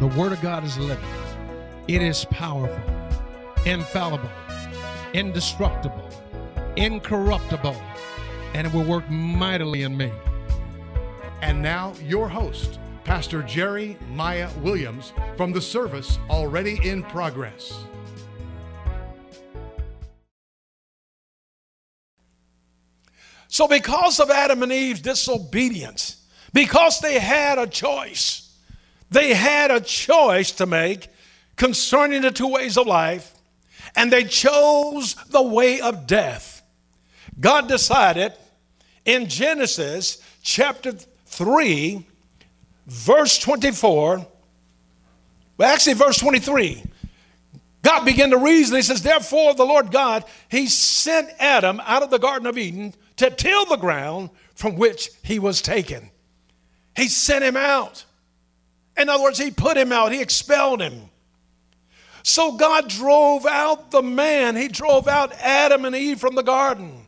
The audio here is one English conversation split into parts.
The Word of God is living, it is powerful, infallible, indestructible, incorruptible, and it will work mightily in me. And now, your host, Pastor Jerry Maya Williams, from the service already in progress. So, because of Adam and Eve's disobedience, because they had a choice, they had a choice to make concerning the two ways of life, and they chose the way of death. God decided in Genesis chapter 3, verse 24, well, actually, verse 23. God began to reason. He says, Therefore, the Lord God, He sent Adam out of the Garden of Eden to till the ground from which he was taken. He sent him out. In other words, he put him out, he expelled him. So God drove out the man, he drove out Adam and Eve from the garden.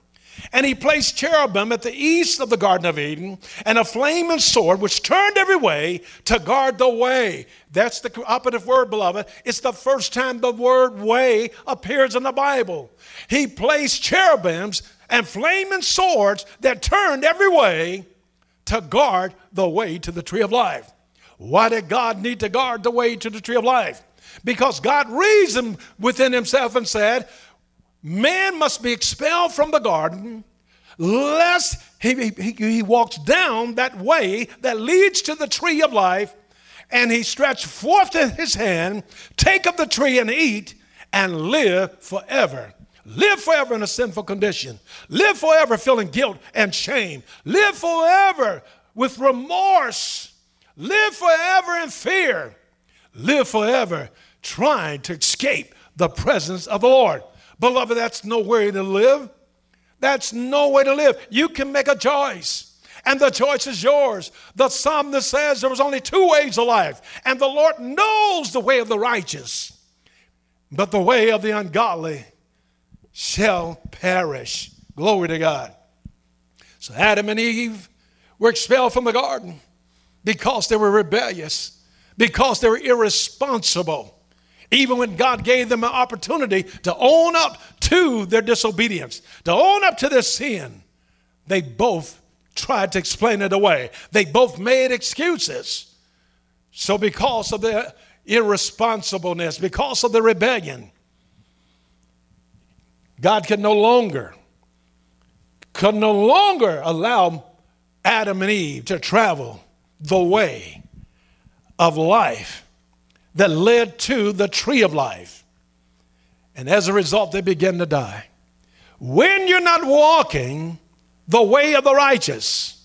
And he placed cherubim at the east of the Garden of Eden and a flaming sword which turned every way to guard the way. That's the operative word, beloved. It's the first time the word way appears in the Bible. He placed cherubims and flaming swords that turned every way to guard the way to the tree of life. Why did God need to guard the way to the tree of life? Because God reasoned within himself and said, Man must be expelled from the garden lest he, he, he walks down that way that leads to the tree of life and he stretched forth his hand, take of the tree and eat, and live forever. Live forever in a sinful condition. Live forever feeling guilt and shame. Live forever with remorse. Live forever in fear. Live forever trying to escape the presence of the Lord. Beloved, that's no way to live. That's no way to live. You can make a choice, and the choice is yours. The psalmist says there was only two ways of life, and the Lord knows the way of the righteous, but the way of the ungodly shall perish. Glory to God. So Adam and Eve were expelled from the garden because they were rebellious, because they were irresponsible. Even when God gave them an opportunity to own up to their disobedience, to own up to their sin, they both tried to explain it away. They both made excuses. So, because of their irresponsibleness, because of the rebellion, God could no longer, could no longer allow Adam and Eve to travel the way of life that led to the tree of life. And as a result, they began to die. When you're not walking the way of the righteous,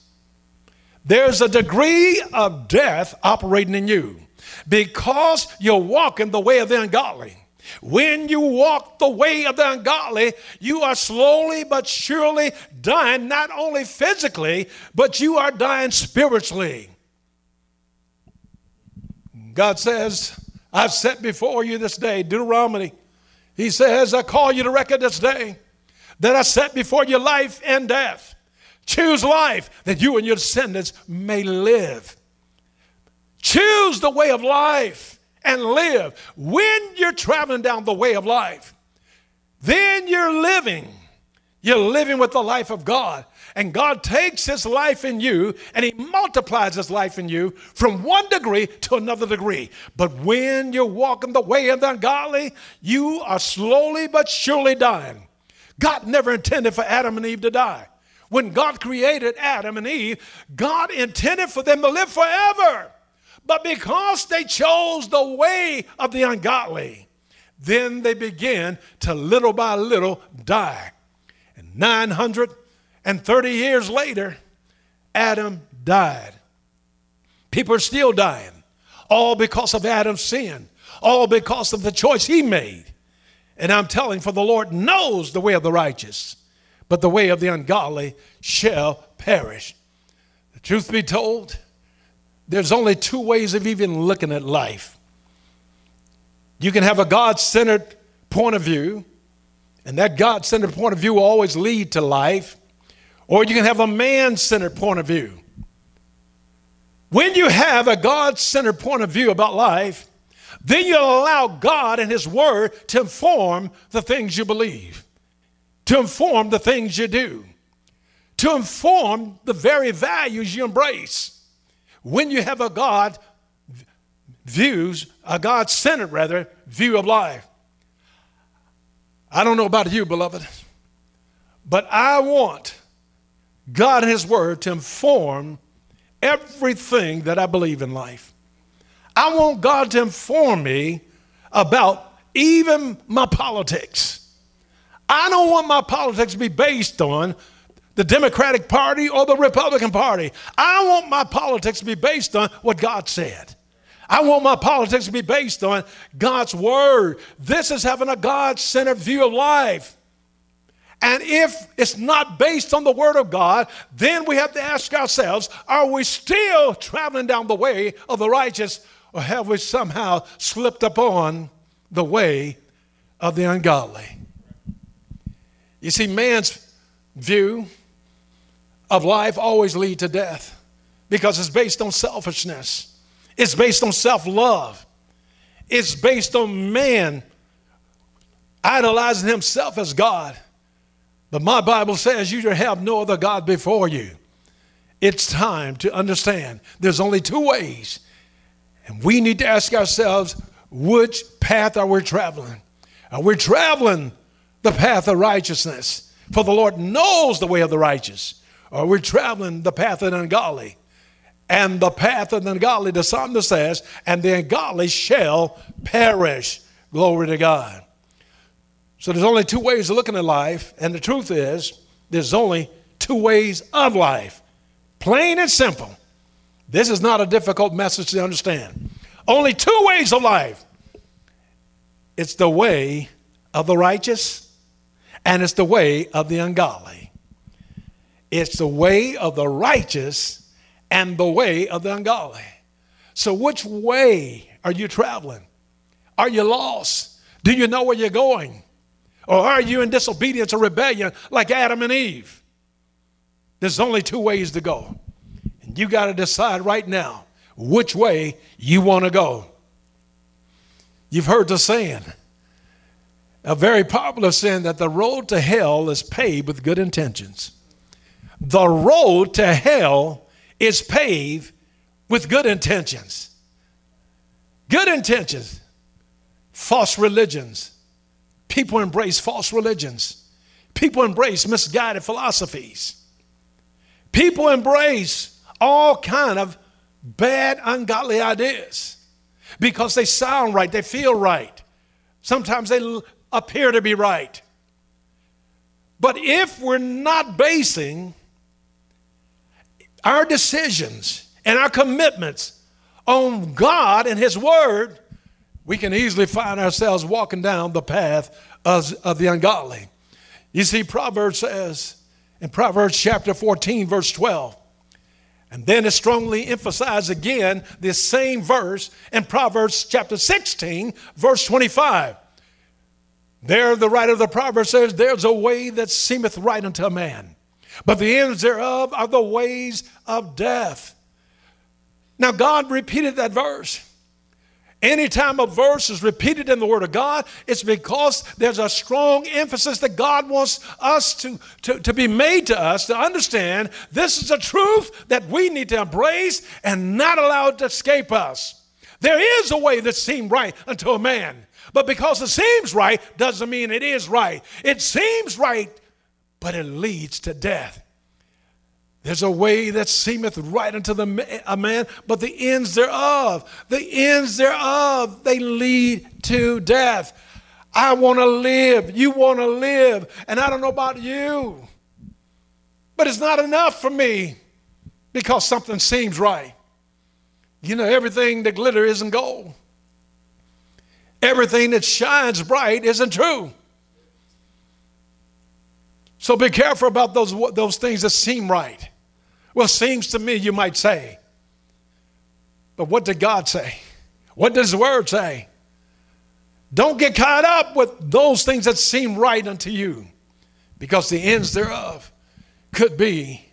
there's a degree of death operating in you because you're walking the way of the ungodly. When you walk the way of the ungodly, you are slowly but surely dying, not only physically, but you are dying spiritually. God says, I've set before you this day, Deuteronomy. He says, I call you to record this day that I set before you life and death. Choose life that you and your descendants may live. Choose the way of life and live. When you're traveling down the way of life, then you're living. You're living with the life of God. And God takes His life in you and He multiplies His life in you from one degree to another degree. But when you're walking the way of the ungodly, you are slowly but surely dying. God never intended for Adam and Eve to die. When God created Adam and Eve, God intended for them to live forever. But because they chose the way of the ungodly, then they began to little by little die. And 930 years later, Adam died. People are still dying, all because of Adam's sin, all because of the choice he made. And I'm telling, for the Lord knows the way of the righteous, but the way of the ungodly shall perish. The truth be told, there's only two ways of even looking at life. You can have a God centered point of view, and that God centered point of view will always lead to life, or you can have a man centered point of view. When you have a God centered point of view about life, then you allow God and His Word to inform the things you believe, to inform the things you do, to inform the very values you embrace. When you have a God views, a God centered rather, view of life. I don't know about you, beloved, but I want God and His Word to inform everything that I believe in life. I want God to inform me about even my politics. I don't want my politics to be based on the Democratic Party or the Republican Party. I want my politics to be based on what God said. I want my politics to be based on God's Word. This is having a God centered view of life. And if it's not based on the Word of God, then we have to ask ourselves are we still traveling down the way of the righteous, or have we somehow slipped upon the way of the ungodly? You see, man's view of life always lead to death because it's based on selfishness. It's based on self-love. It's based on man idolizing himself as God but my Bible says you shall have no other God before you. It's time to understand there's only two ways. And we need to ask ourselves which path are we traveling? Are we traveling the path of righteousness? For the Lord knows the way of the righteous. Or are we traveling the path of the ungodly? And the path of the ungodly, the psalmist says, and the ungodly shall perish. Glory to God. So there's only two ways of looking at life, and the truth is, there's only two ways of life. Plain and simple. This is not a difficult message to understand. Only two ways of life it's the way of the righteous, and it's the way of the ungodly. It's the way of the righteous and the way of the ungodly. So, which way are you traveling? Are you lost? Do you know where you're going? Or are you in disobedience or rebellion like Adam and Eve? There's only two ways to go. And you got to decide right now which way you want to go. You've heard the saying, a very popular saying, that the road to hell is paved with good intentions. The road to hell is paved with good intentions. Good intentions, false religions, People embrace false religions. People embrace misguided philosophies. People embrace all kind of bad, ungodly ideas because they sound right, they feel right. Sometimes they appear to be right. But if we're not basing our decisions and our commitments on God and His Word, we can easily find ourselves walking down the path of, of the ungodly. You see, Proverbs says in Proverbs chapter 14, verse 12, and then it strongly emphasizes again this same verse in Proverbs chapter 16, verse 25. There, the writer of the proverb says, There's a way that seemeth right unto a man, but the ends thereof are the ways of death. Now, God repeated that verse. Anytime a verse is repeated in the Word of God, it's because there's a strong emphasis that God wants us to, to, to be made to us to understand this is a truth that we need to embrace and not allow it to escape us. There is a way that seems right unto a man, but because it seems right doesn't mean it is right. It seems right, but it leads to death. There's a way that seemeth right unto the, a man, but the ends thereof, the ends thereof, they lead to death. I want to live. You want to live. And I don't know about you, but it's not enough for me because something seems right. You know, everything that glitter isn't gold, everything that shines bright isn't true. So be careful about those, those things that seem right. Well, seems to me, you might say. But what did God say? What does the word say? Don't get caught up with those things that seem right unto you, because the ends thereof could be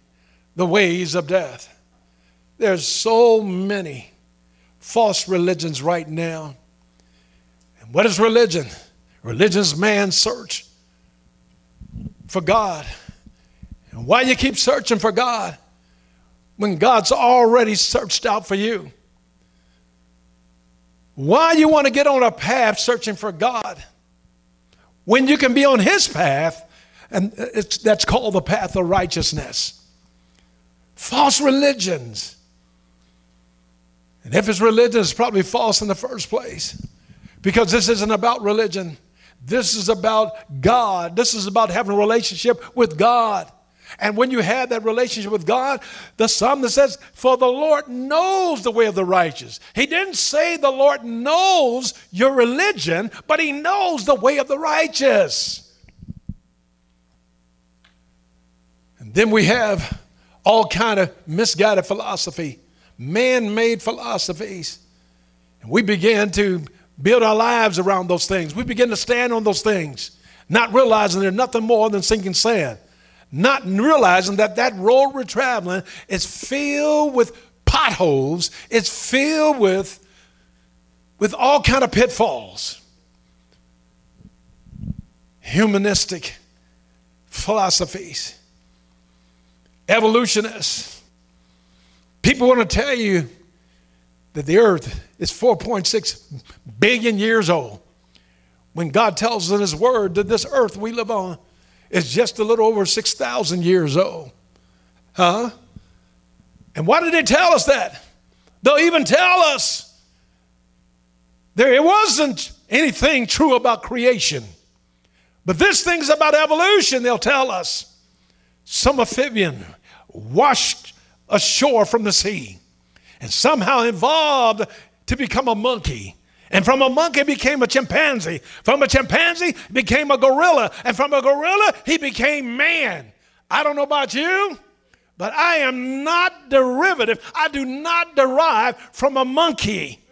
the ways of death. There's so many false religions right now. And what is religion? Religion is man's search for God. And why you keep searching for God when God's already searched out for you? Why you want to get on a path searching for God when you can be on His path, and that's called the path of righteousness. False religions. And if it's religion, it's probably false in the first place because this isn't about religion. This is about God. This is about having a relationship with God. And when you have that relationship with God, the psalmist says, For the Lord knows the way of the righteous. He didn't say the Lord knows your religion, but He knows the way of the righteous. And then we have all kind of misguided philosophy, man-made philosophies. And we begin to build our lives around those things. We begin to stand on those things, not realizing they're nothing more than sinking sand not realizing that that road we're traveling is filled with potholes, it's filled with, with all kind of pitfalls. Humanistic philosophies, evolutionists. People want to tell you that the earth is 4.6 billion years old when God tells us in His Word that this earth we live on is just a little over 6,000 years old. Huh? And why did they tell us that? They'll even tell us there it wasn't anything true about creation. But this thing's about evolution, they'll tell us. Some amphibian washed ashore from the sea and somehow evolved to become a monkey and from a monkey became a chimpanzee. From a chimpanzee became a gorilla. And from a gorilla, he became man. I don't know about you, but I am not derivative. I do not derive from a monkey.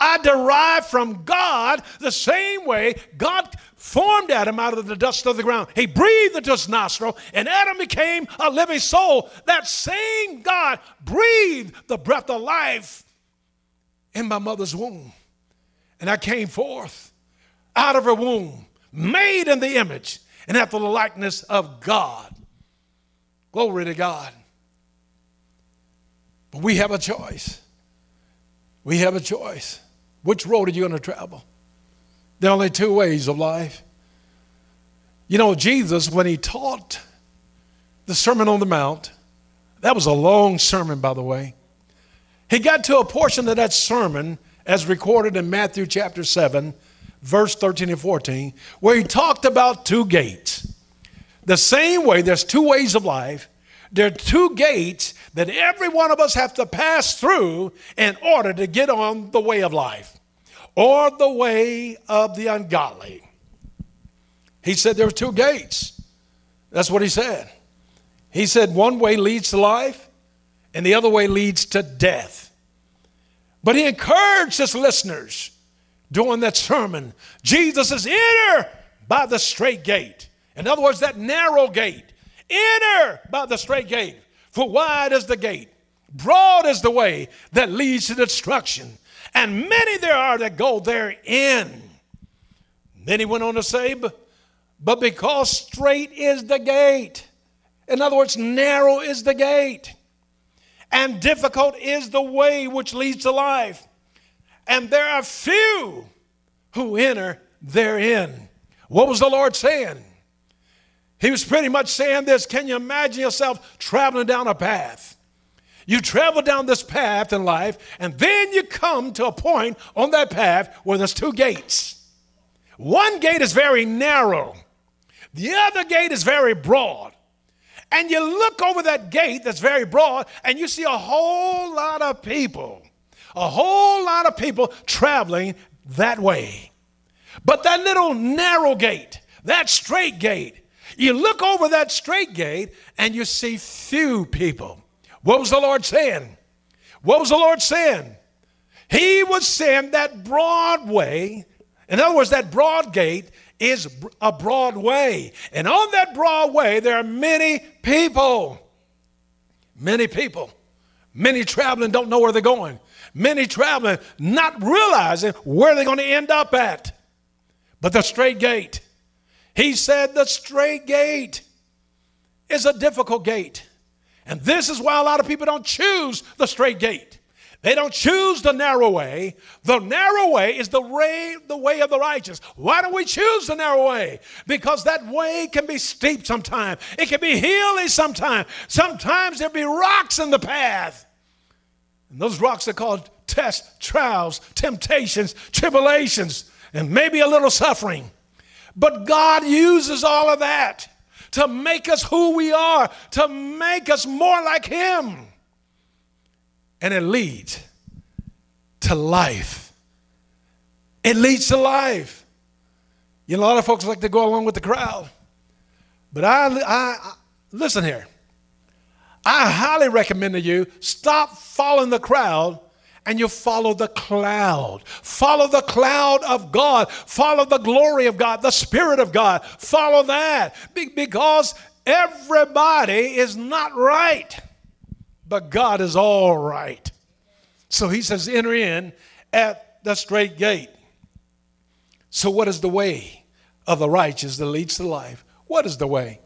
I derive from God the same way God formed Adam out of the dust of the ground. He breathed into his nostril, and Adam became a living soul. That same God breathed the breath of life in my mother's womb. And I came forth out of her womb, made in the image and after the likeness of God. Glory to God. But we have a choice. We have a choice. Which road are you going to travel? There are only two ways of life. You know, Jesus, when he taught the Sermon on the Mount, that was a long sermon, by the way. He got to a portion of that sermon as recorded in Matthew chapter 7, verse 13 and 14, where he talked about two gates. The same way, there's two ways of life. There are two gates that every one of us have to pass through in order to get on the way of life or the way of the ungodly. He said there were two gates. That's what he said. He said one way leads to life and the other way leads to death. But he encouraged his listeners during that sermon. Jesus is enter by the straight gate. In other words, that narrow gate. Enter by the straight gate. For wide is the gate, broad is the way that leads to destruction, and many there are that go therein. He went on to say, but because straight is the gate, in other words, narrow is the gate, and difficult is the way which leads to life. And there are few who enter therein. What was the Lord saying? He was pretty much saying this Can you imagine yourself traveling down a path? You travel down this path in life, and then you come to a point on that path where there's two gates. One gate is very narrow, the other gate is very broad. And you look over that gate that's very broad, and you see a whole lot of people, a whole lot of people traveling that way. But that little narrow gate, that straight gate, you look over that straight gate and you see few people. What was the Lord saying? What was the Lord saying? He was saying that broad way, in other words, that broad gate is a broad way. And on that broad way, there are many people. Many people. Many traveling don't know where they're going. Many traveling not realizing where they're going to end up at. But the straight gate. He said the straight gate is a difficult gate. And this is why a lot of people don't choose the straight gate. They don't choose the narrow way. The narrow way is the way, the way of the righteous. Why don't we choose the narrow way? Because that way can be steep sometimes. It can be hilly sometimes. Sometimes there'll be rocks in the path. And those rocks are called tests, trials, temptations, tribulations, and maybe a little suffering. But God uses all of that to make us who we are, to make us more like Him and it leads to life. It leads to life. You know, a lot of folks like to go along with the crowd. But I, I, listen here. I highly recommend to you stop following the crowd and you follow the cloud. Follow the cloud of God. Follow the glory of God, the Spirit of God. Follow that because everybody is not right but God is all right. So he says, enter in at the straight gate. So, what is the way of the righteous that leads to life? What is the way?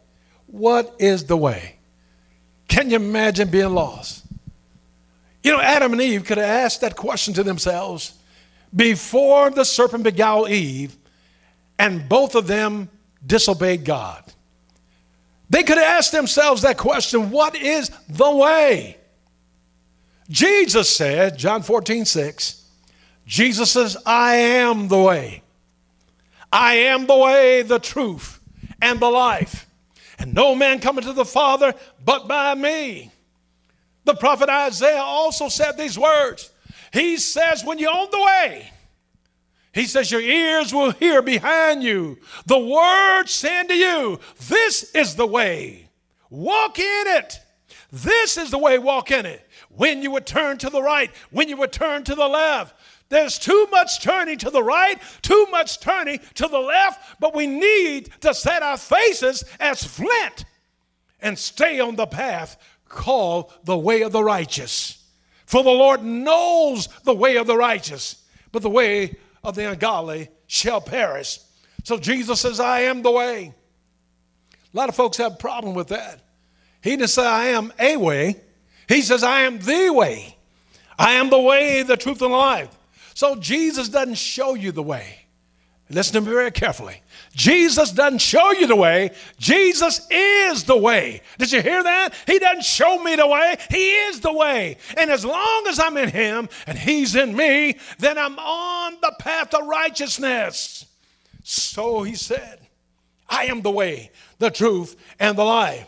What is the way? Can you imagine being lost? You know, Adam and Eve could have asked that question to themselves before the serpent beguiled Eve, and both of them disobeyed God. They could have asked themselves that question what is the way? Jesus said, John 14, 6, Jesus says, I am the way. I am the way, the truth, and the life. And no man cometh to the Father but by me. The prophet Isaiah also said these words. He says, When you're on the way, he says, Your ears will hear behind you the word saying to you, This is the way. Walk in it. This is the way, walk in it. When you would turn to the right, when you would turn to the left. There's too much turning to the right, too much turning to the left, but we need to set our faces as flint and stay on the path called the way of the righteous. For the Lord knows the way of the righteous, but the way of the ungodly shall perish. So Jesus says, I am the way. A lot of folks have a problem with that. He didn't say, I am a way. He says, I am the way. I am the way, the truth, and the life. So Jesus doesn't show you the way. Listen to me very carefully. Jesus doesn't show you the way. Jesus is the way. Did you hear that? He doesn't show me the way. He is the way. And as long as I'm in Him and He's in me, then I'm on the path of righteousness. So He said, I am the way, the truth, and the life.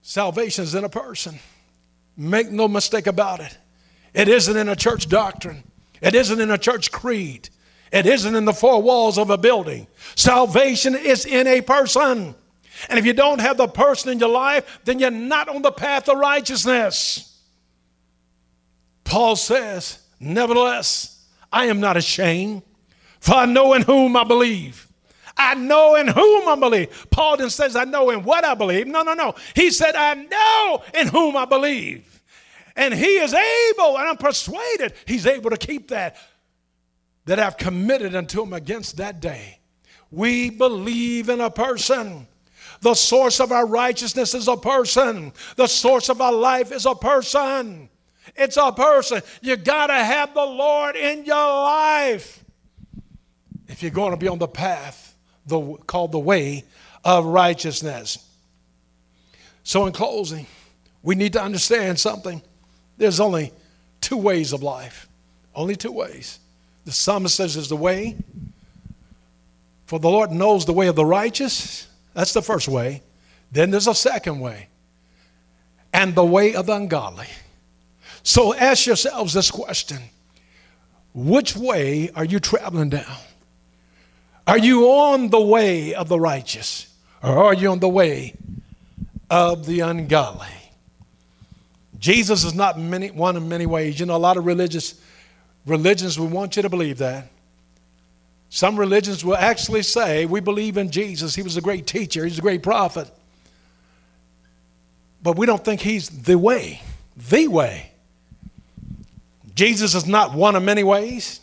Salvation is in a person. Make no mistake about it. It isn't in a church doctrine, it isn't in a church creed. It isn't in the four walls of a building. Salvation is in a person. And if you don't have the person in your life, then you're not on the path of righteousness. Paul says, Nevertheless, I am not ashamed, for I know in whom I believe. I know in whom I believe. Paul then says, I know in what I believe. No, no, no. He said, I know in whom I believe. And he is able, and I'm persuaded he's able to keep that that I've committed unto him against that day. We believe in a person. The source of our righteousness is a person. The source of our life is a person. It's a person. You got to have the Lord in your life if you're going to be on the path the, called the way of righteousness. So, in closing, we need to understand something. There's only two ways of life, only two ways. The psalmist says is the way. For the Lord knows the way of the righteous. That's the first way. Then there's a second way. And the way of the ungodly. So ask yourselves this question Which way are you traveling down? Are you on the way of the righteous? Or are you on the way of the ungodly? Jesus is not many, one in many ways. You know, a lot of religious Religions will want you to believe that. Some religions will actually say, We believe in Jesus. He was a great teacher, he's a great prophet. But we don't think he's the way. the way. Jesus is not one of many ways.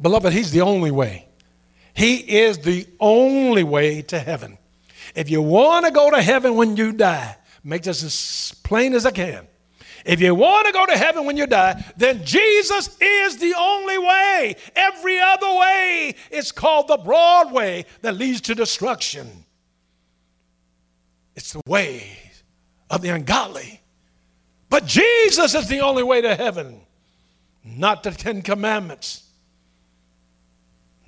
Beloved, He's the only way. He is the only way to heaven. If you want to go to heaven when you die, make this as plain as I can. If you want to go to heaven when you die, then Jesus is the only way. Every other way is called the broad way that leads to destruction. It's the way of the ungodly. But Jesus is the only way to heaven, not the Ten Commandments,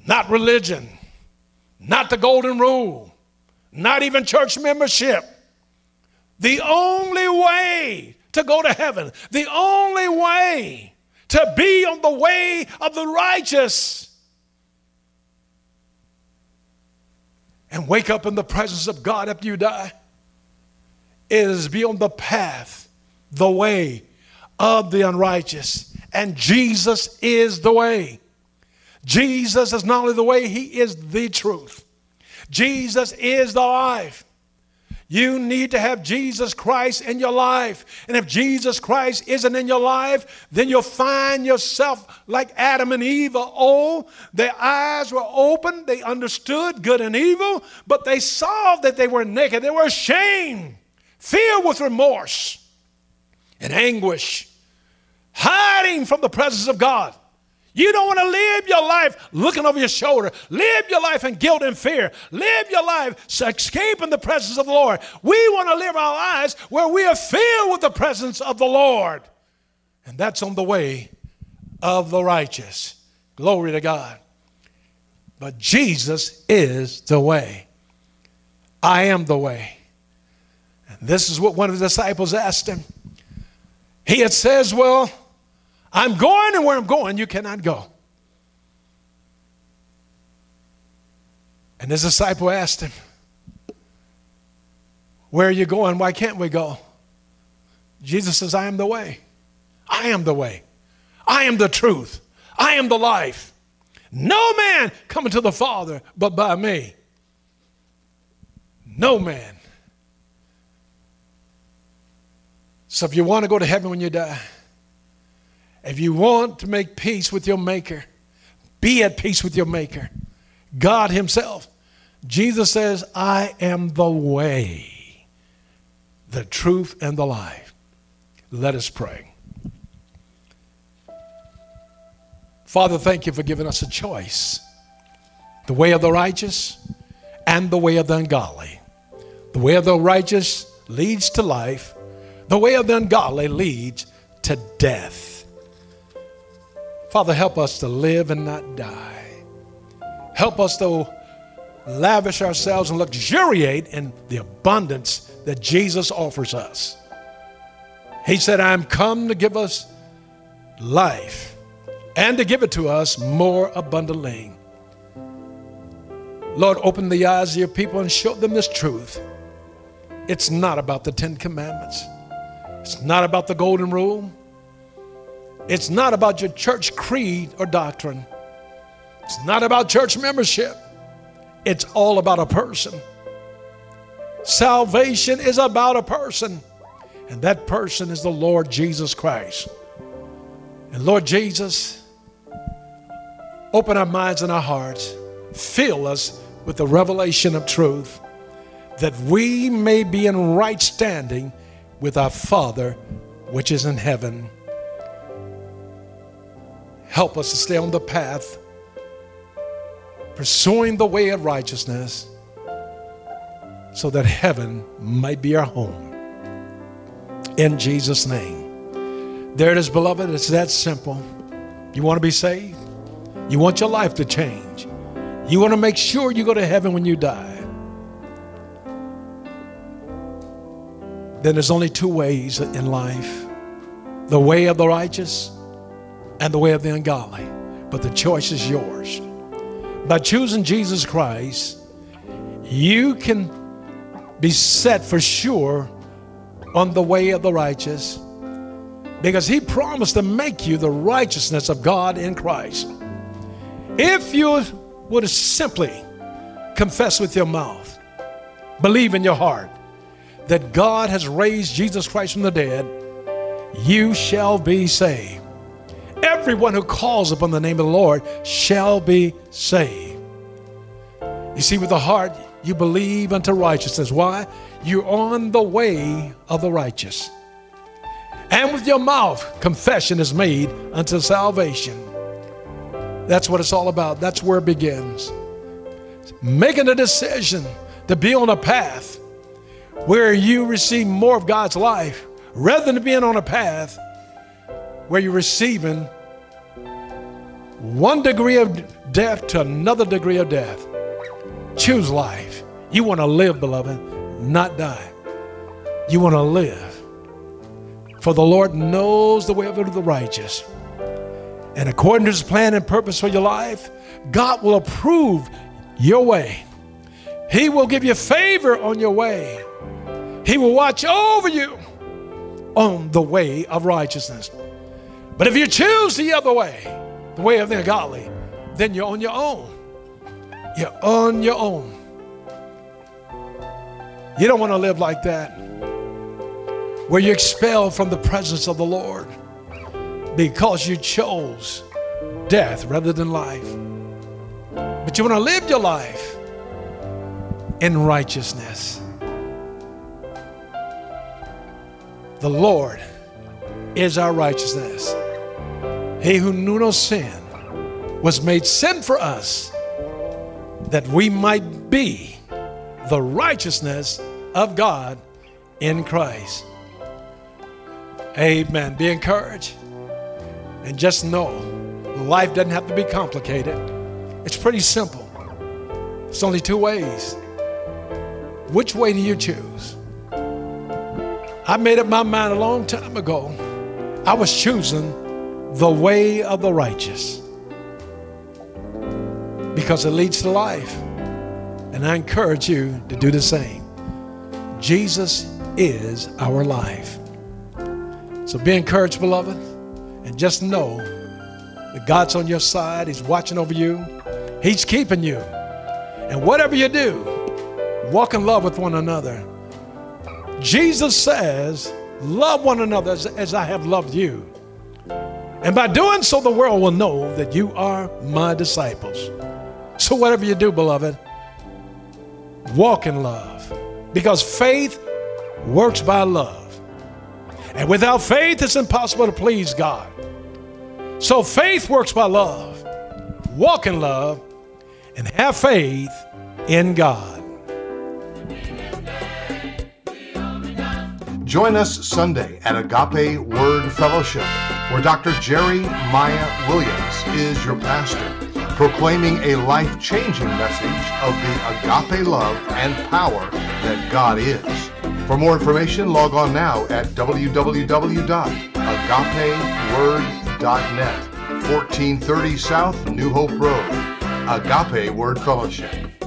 not religion, not the Golden Rule, not even church membership. The only way to go to heaven, the only way to be on the way of the righteous and wake up in the presence of God after you die is be on the path, the way of the unrighteous. And Jesus is the way. Jesus is not only the way, He is the truth. Jesus is the life. You need to have Jesus Christ in your life. And if Jesus Christ isn't in your life, then you'll find yourself like Adam and Eve old. Their eyes were open, they understood good and evil, but they saw that they were naked. They were ashamed, filled with remorse and anguish, hiding from the presence of God. You don't want to live your life looking over your shoulder. Live your life in guilt and fear. Live your life escaping the presence of the Lord. We want to live our lives where we are filled with the presence of the Lord. And that's on the way of the righteous. Glory to God. But Jesus is the way. I am the way. And this is what one of the disciples asked him. He had says, Well, I'm going, and where I'm going, you cannot go. And his disciple asked him, Where are you going? Why can't we go? Jesus says, I am the way. I am the way. I am the truth. I am the life. No man coming to the Father but by me. No man. So if you want to go to heaven when you die, if you want to make peace with your Maker, be at peace with your Maker. God Himself. Jesus says, I am the way, the truth, and the life. Let us pray. Father, thank you for giving us a choice the way of the righteous and the way of the ungodly. The way of the righteous leads to life, the way of the ungodly leads to death. Father, help us to live and not die. Help us to lavish ourselves and luxuriate in the abundance that Jesus offers us. He said, I am come to give us life and to give it to us more abundantly. Lord, open the eyes of your people and show them this truth. It's not about the Ten Commandments, it's not about the Golden Rule. It's not about your church creed or doctrine. It's not about church membership. It's all about a person. Salvation is about a person, and that person is the Lord Jesus Christ. And Lord Jesus, open our minds and our hearts, fill us with the revelation of truth, that we may be in right standing with our Father which is in heaven. Help us to stay on the path, pursuing the way of righteousness, so that heaven might be our home. In Jesus' name. There it is, beloved. It's that simple. You want to be saved? You want your life to change? You want to make sure you go to heaven when you die? Then there's only two ways in life the way of the righteous and the way of the ungodly. But the choice is yours. By choosing Jesus Christ, you can be set for sure on the way of the righteous because he promised to make you the righteousness of God in Christ. If you would simply confess with your mouth, believe in your heart that God has raised Jesus Christ from the dead, you shall be saved. Everyone who calls upon the name of the Lord shall be saved. You see, with the heart, you believe unto righteousness. Why? You're on the way of the righteous. And with your mouth, confession is made unto salvation. That's what it's all about. That's where it begins. Making a decision to be on a path where you receive more of God's life rather than being on a path where you're receiving one degree of death to another degree of death. Choose life. You want to live, beloved, not die. You want to live. For the Lord knows the way of the righteous. And according to his plan and purpose for your life, God will approve your way. He will give you favor on your way. He will watch over you on the way of righteousness. But if you choose the other way, the way of the ungodly, then you're on your own. You're on your own. You don't want to live like that, where you're expelled from the presence of the Lord because you chose death rather than life. But you want to live your life in righteousness. The Lord is our righteousness. He who knew no sin was made sin for us that we might be the righteousness of God in Christ. Amen. Be encouraged. And just know life doesn't have to be complicated. It's pretty simple. It's only two ways. Which way do you choose? I made up my mind a long time ago. I was choosing the way of the righteous because it leads to life. And I encourage you to do the same. Jesus is our life. So be encouraged, beloved, and just know that God's on your side. He's watching over you, He's keeping you. And whatever you do, walk in love with one another. Jesus says, Love one another as, as I have loved you. And by doing so, the world will know that you are my disciples. So, whatever you do, beloved, walk in love because faith works by love. And without faith, it's impossible to please God. So, faith works by love. Walk in love and have faith in God. Join us Sunday at Agape Word Fellowship, where Dr. Jerry Maya Williams is your pastor, proclaiming a life changing message of the agape love and power that God is. For more information, log on now at www.agapeword.net, 1430 South New Hope Road. Agape Word Fellowship.